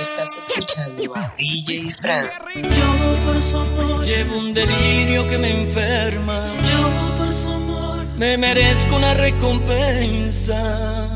Estás escuchando a DJ Fran. Yo por su amor llevo un delirio que me enferma. Yo por su amor me merezco una recompensa.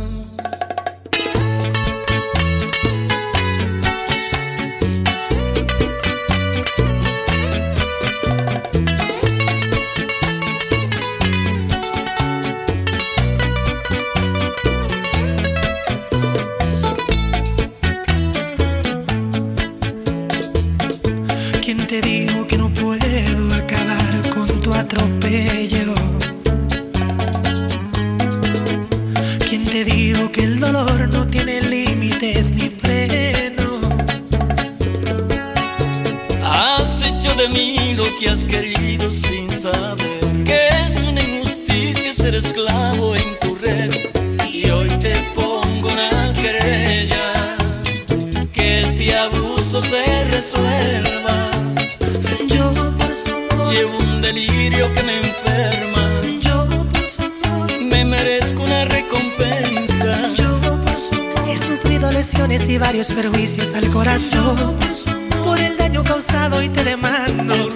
perjuicios al corazón por el daño causado y te demando.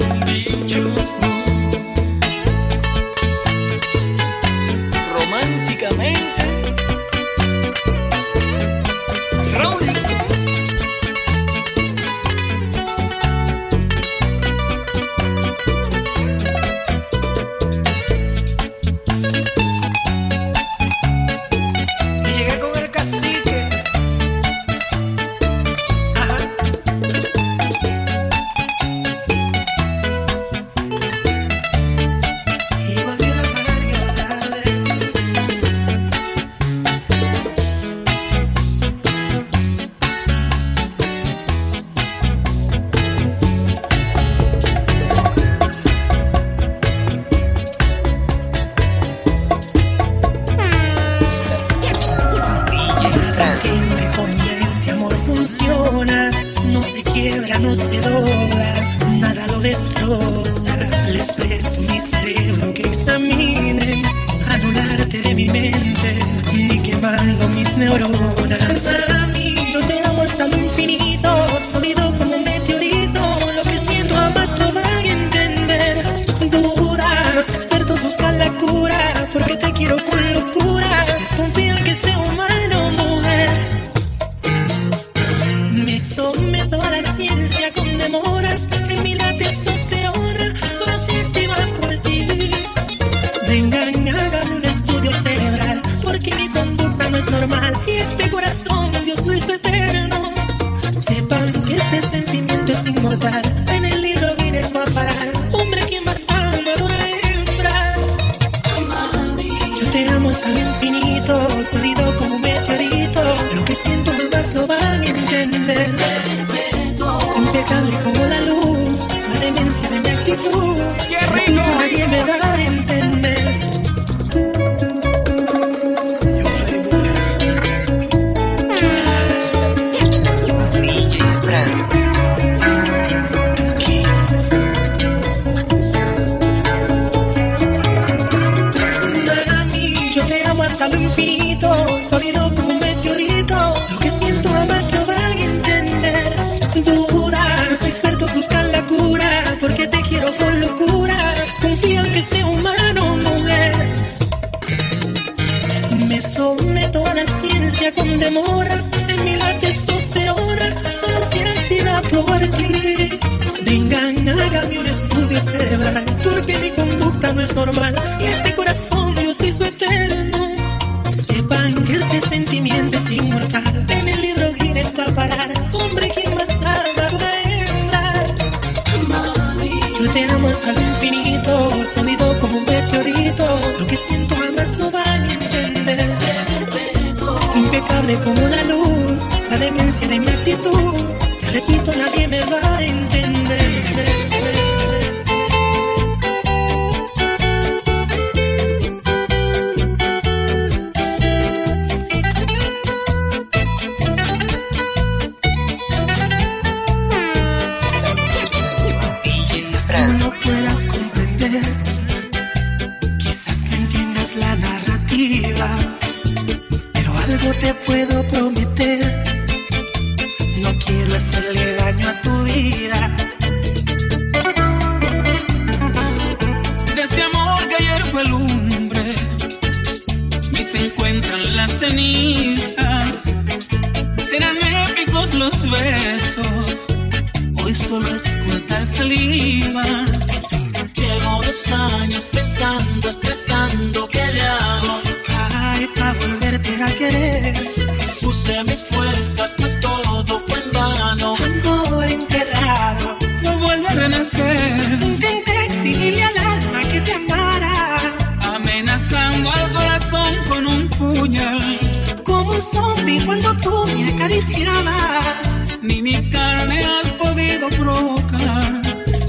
Como un zombie cuando tú me acariciabas. Ni mi carne has podido provocar.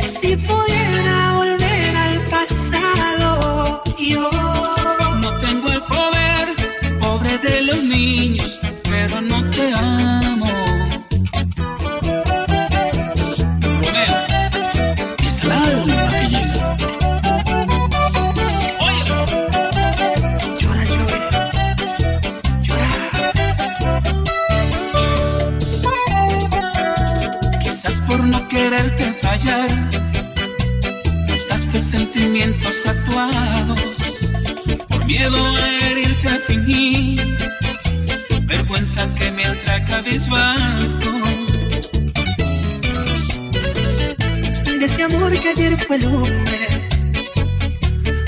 Si pudiera fallar, gaste sentimientos actuados. Por miedo a herirte a fingir, vergüenza que me entra cabizbajo. de ese amor que ayer fue lumbre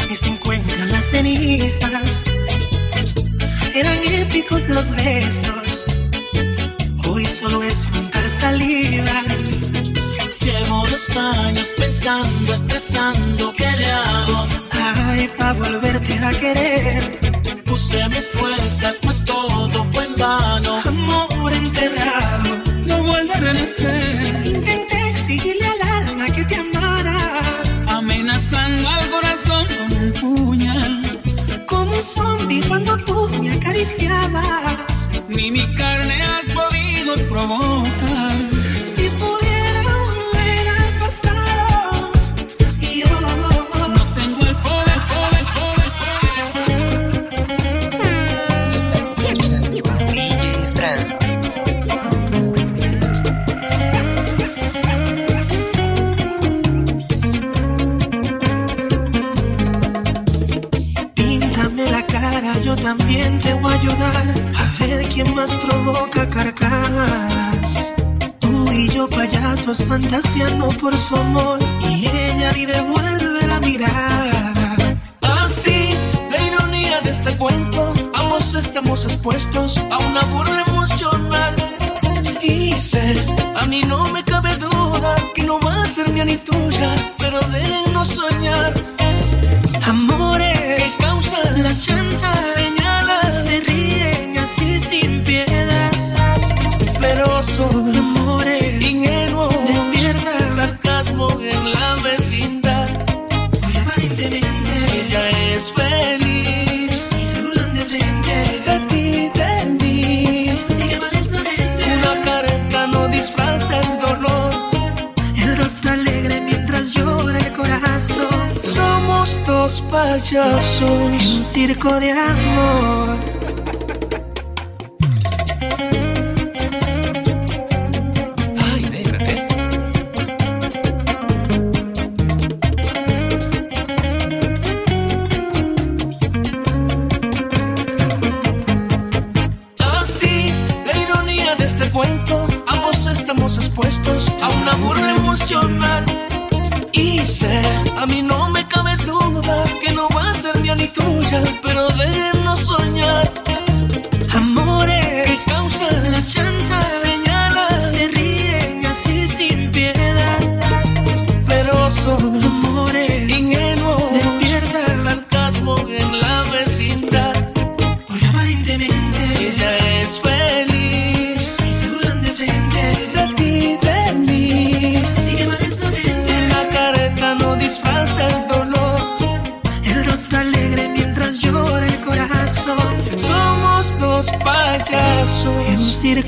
y se encuentran las cenizas. Eran épicos los besos, hoy solo es juntar saliva. Llevo dos años pensando, estresando, ¿qué le hago? Ay, pa' volverte a querer. Puse mis fuerzas, mas todo fue en vano. Amor enterrado. No vuelve a renacer. Intenté exigirle al alma que te amara. amenazando al corazón con un puñal. Como un zombie cuando tú me acariciabas. Ni mi carne has podido provocar. Fantaseando por su amor y ella ni devuelve la mirada. Así, la ironía de este cuento, ambos estamos expuestos a una burla emocional. Y sé, a mí no me cabe duda que no va a ser mía ni tuya, pero déjenos soñar. ¿Qué Amores, causan las chanzas En un circo de amor.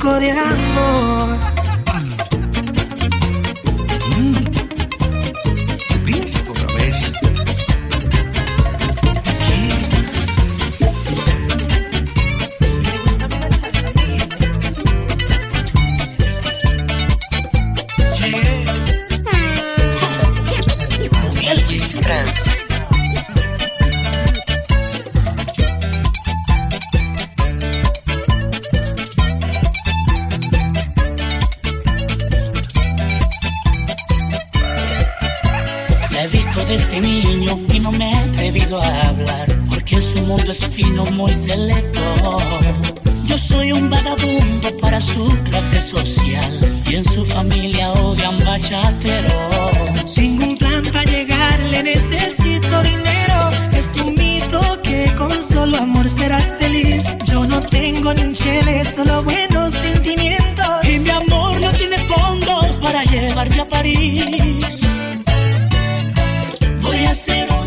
Circo de amor. de este niño y no me he atrevido a hablar porque su mundo es fino, muy selecto. Yo soy un vagabundo para su clase social y en su familia odian bachatero. Sin un plan para llegar le necesito dinero. Es un mito que con solo amor serás feliz. Yo no tengo ni un solo buenos sentimientos. Y mi amor no tiene fondos para llevarte a París ser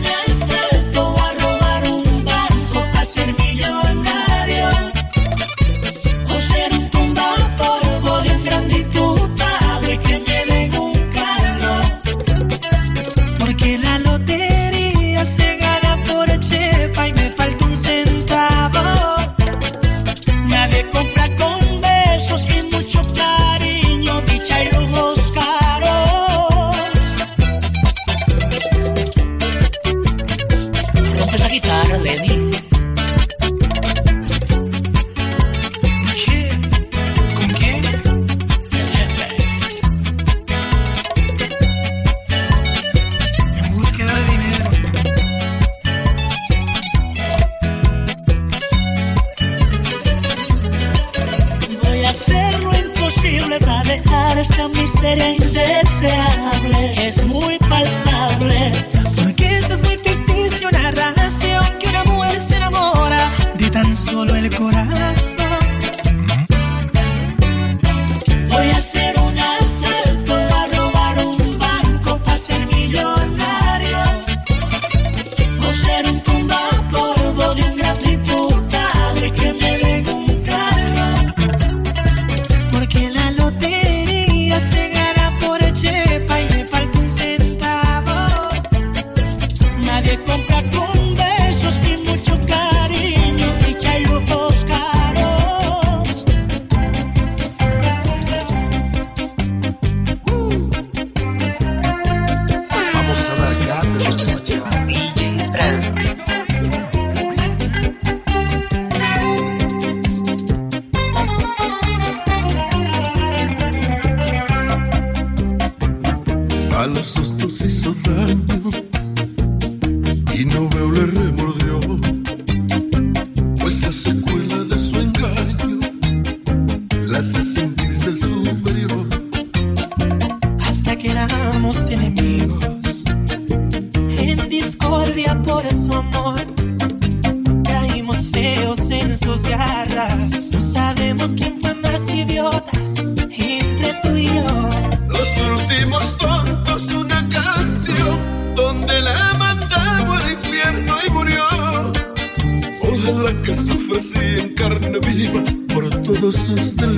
sustan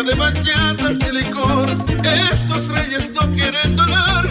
de bachatas y licor. Estos reyes no quieren donar.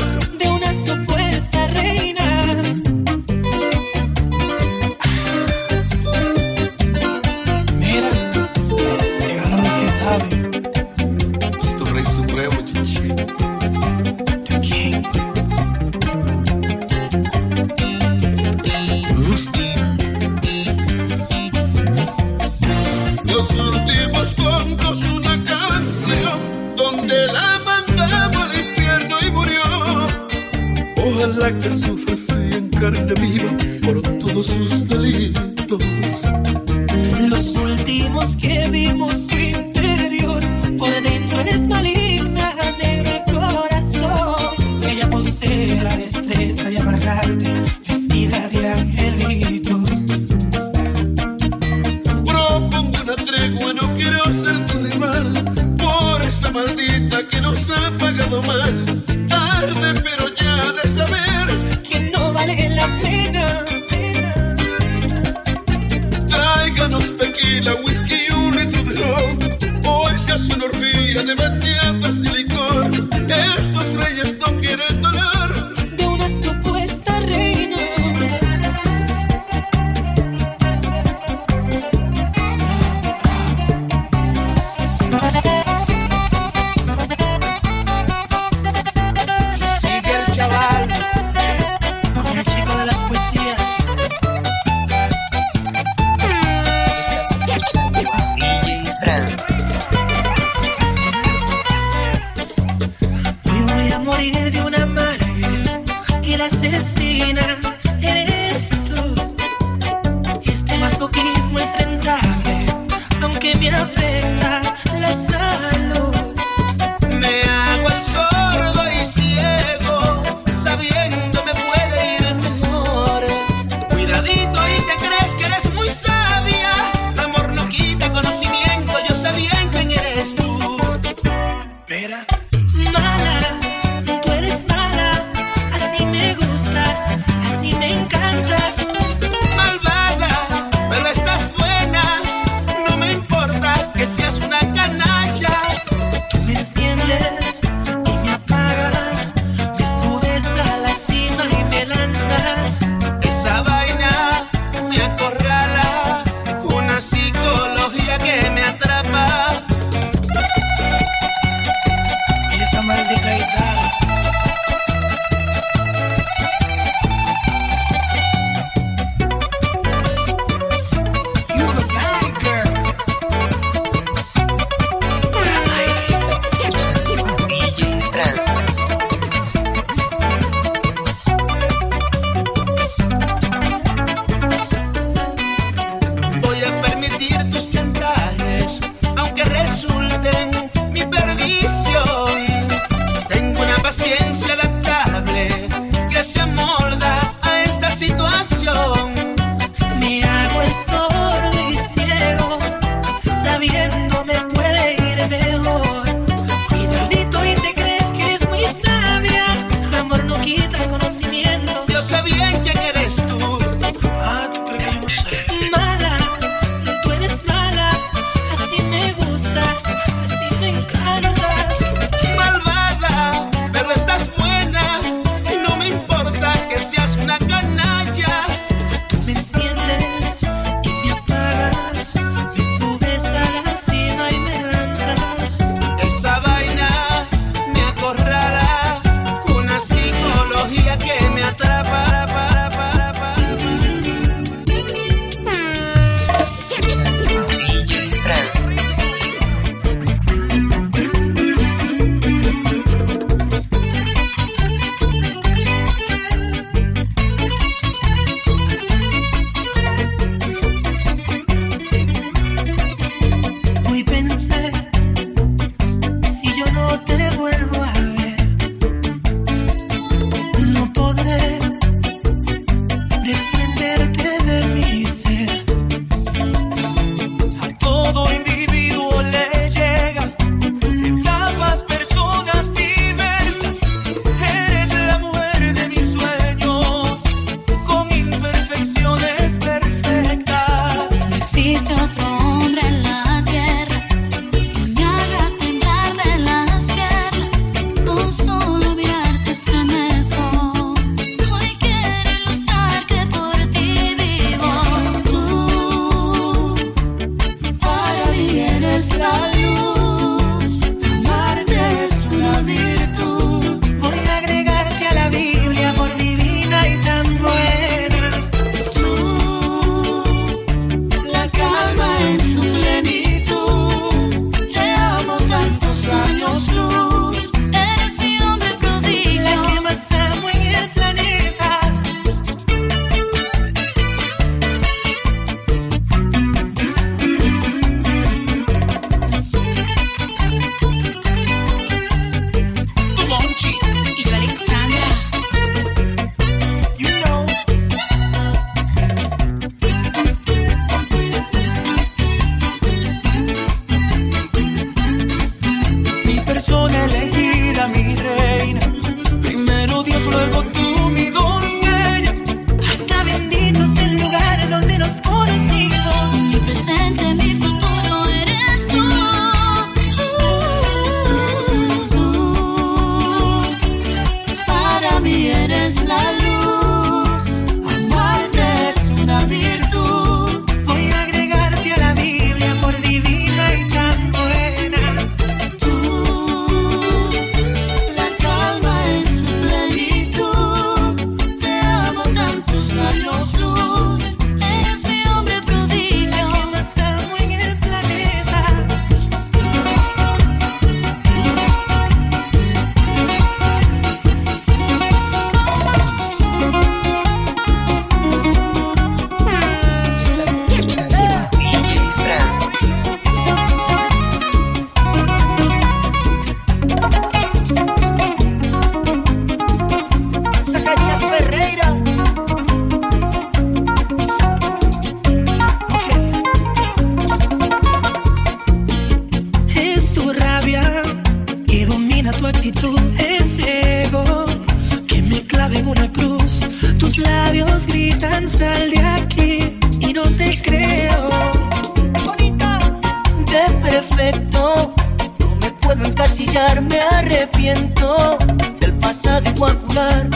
puedo encasillar, me arrepiento del pasado y voy a jurar.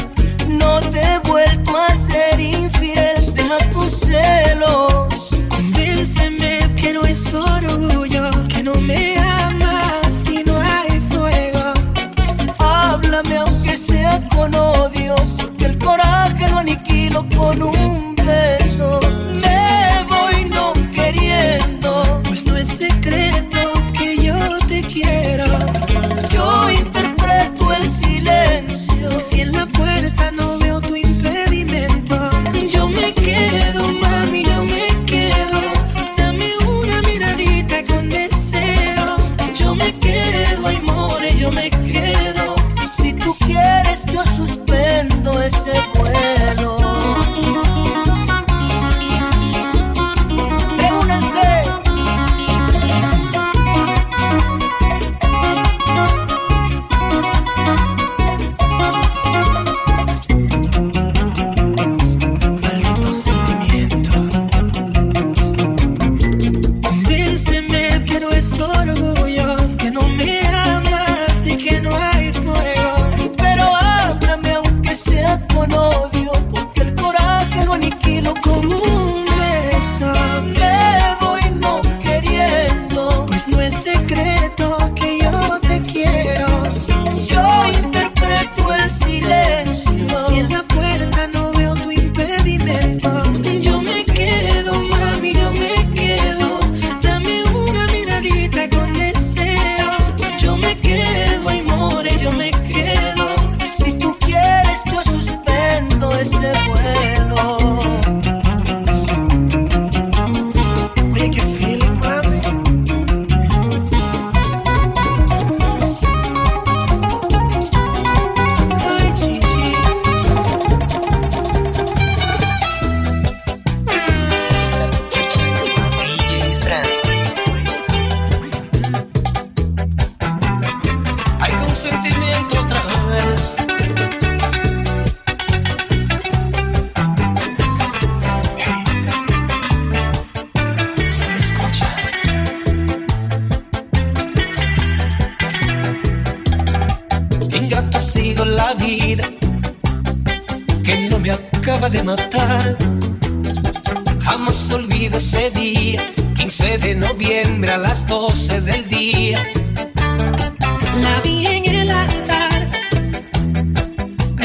No te he vuelto a ser infiel, deja tus celos. Convénceme que no es orgullo, que no me amas si no hay fuego. Háblame aunque sea con odio, porque el coraje lo aniquilo con un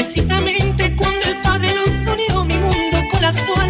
Precisamente cuando el Padre los unió, mi mundo colapsó.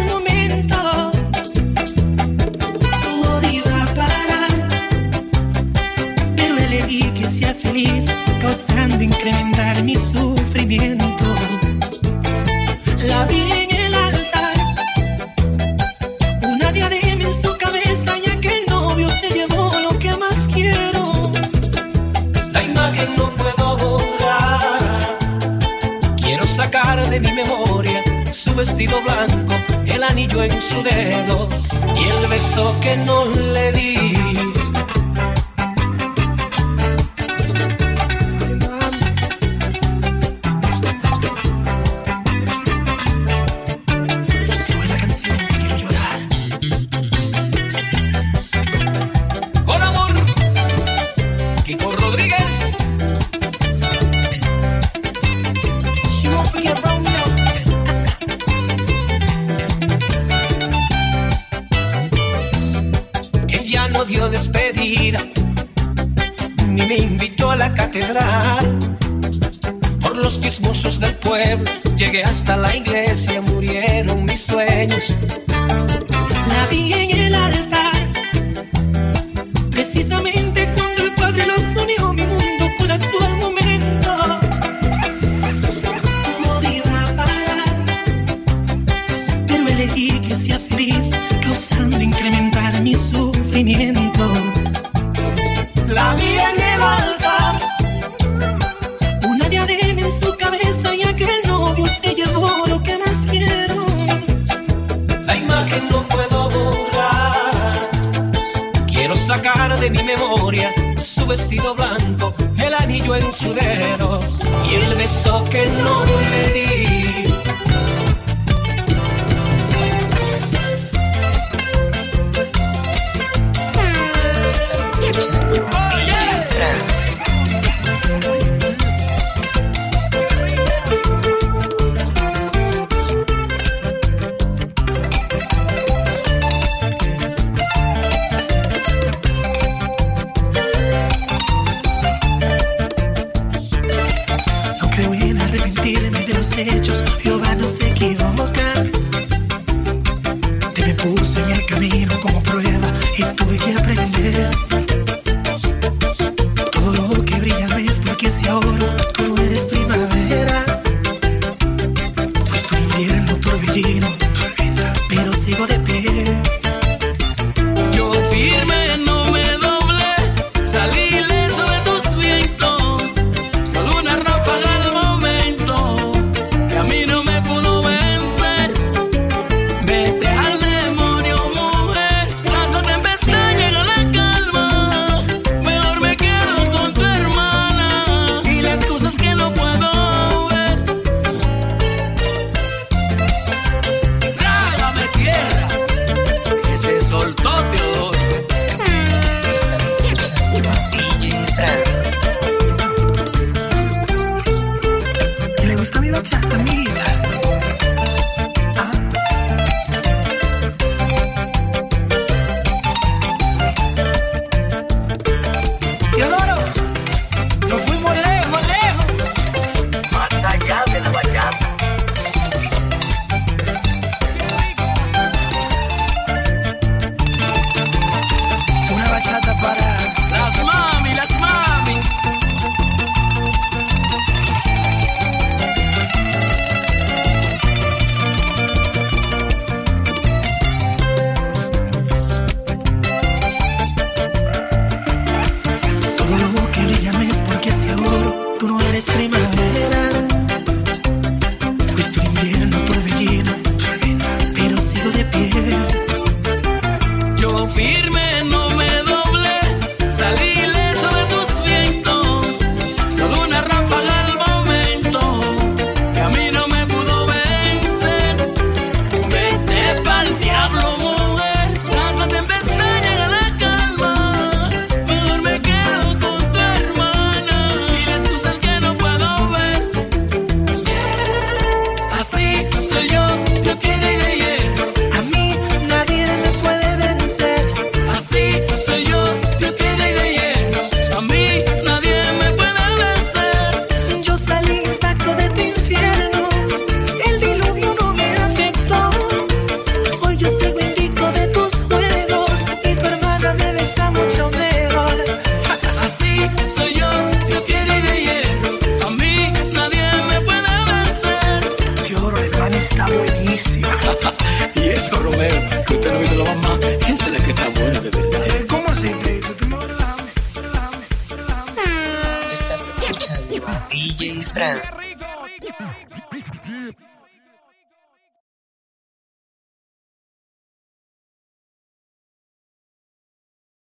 llegue hasta la sacar de mi memoria su vestido blanco, el anillo en su dedo y el beso que no le di. sigo de pie.